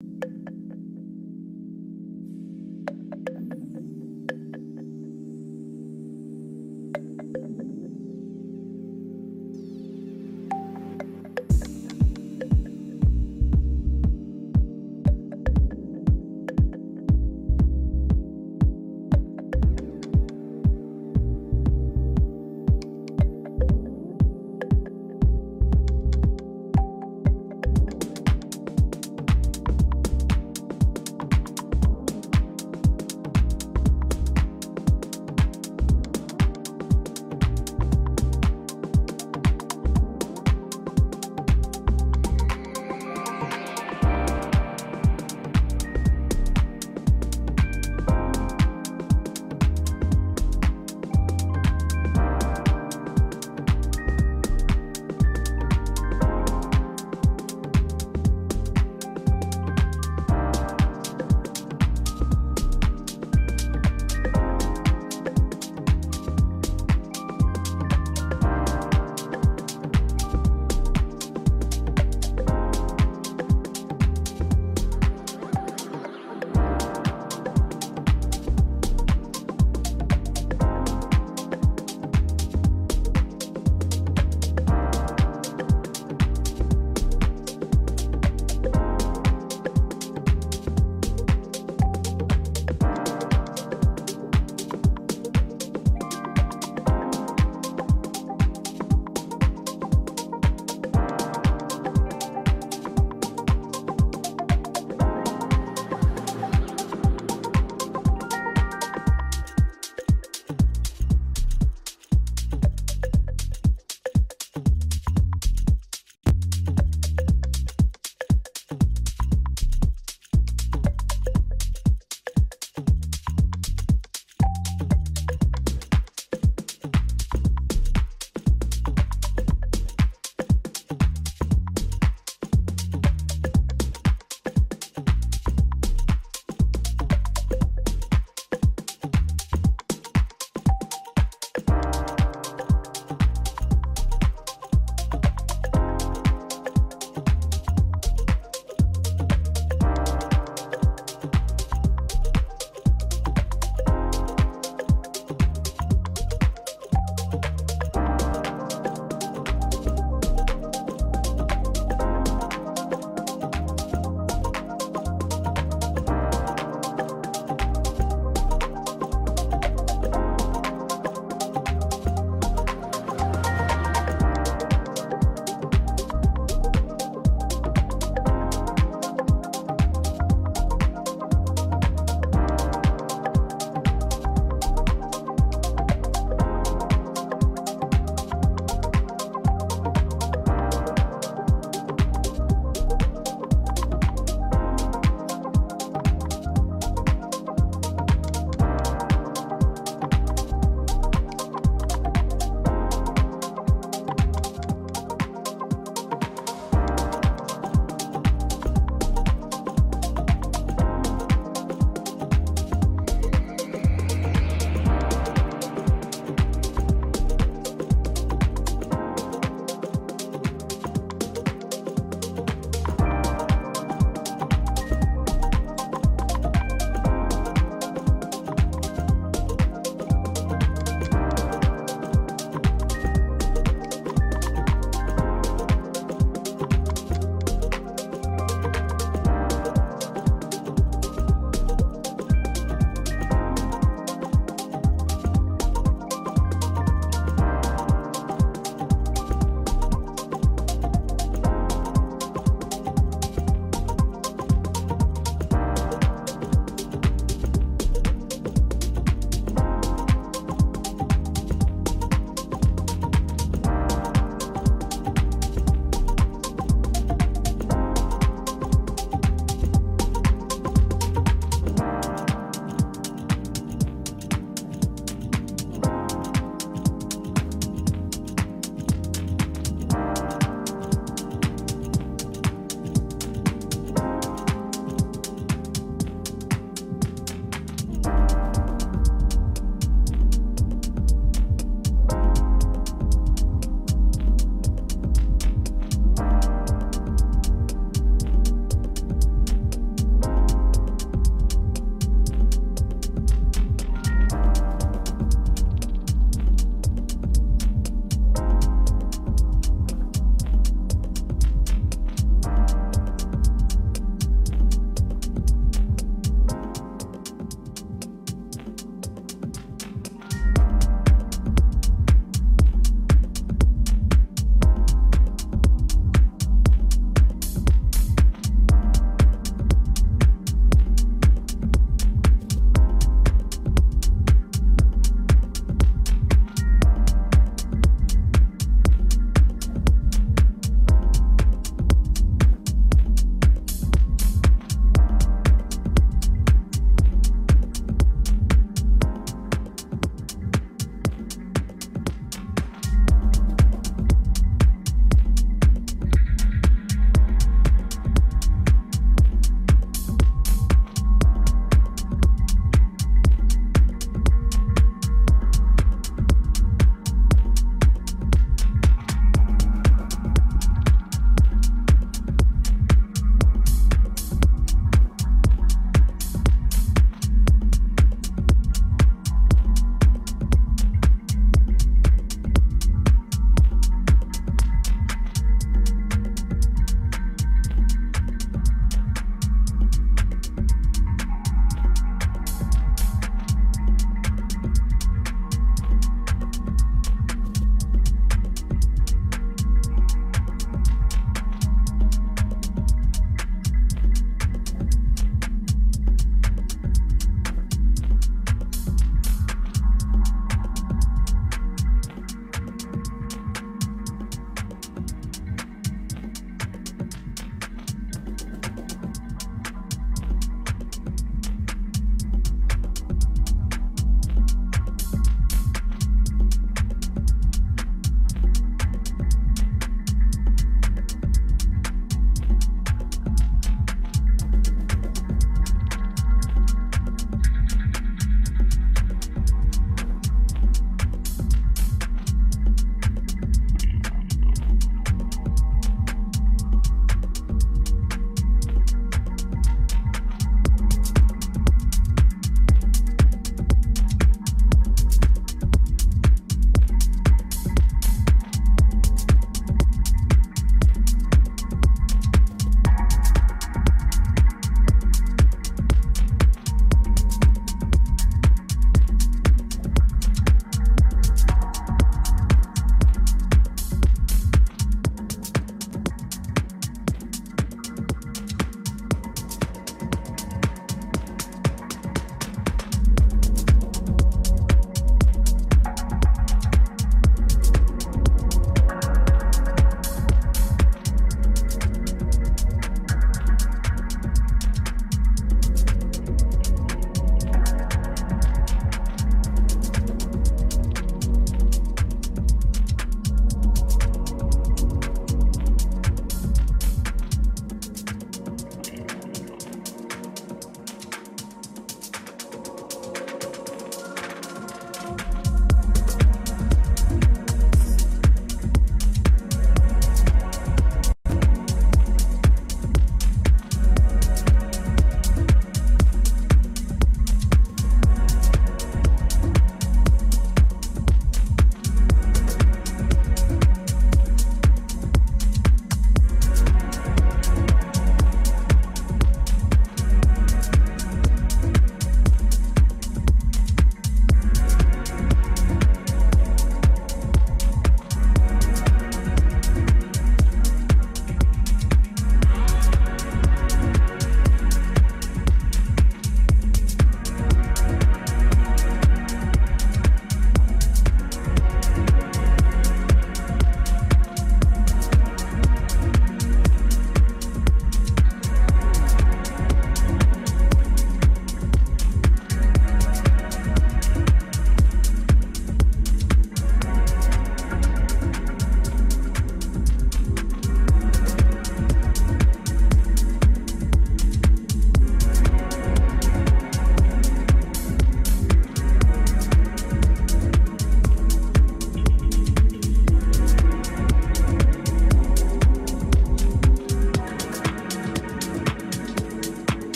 you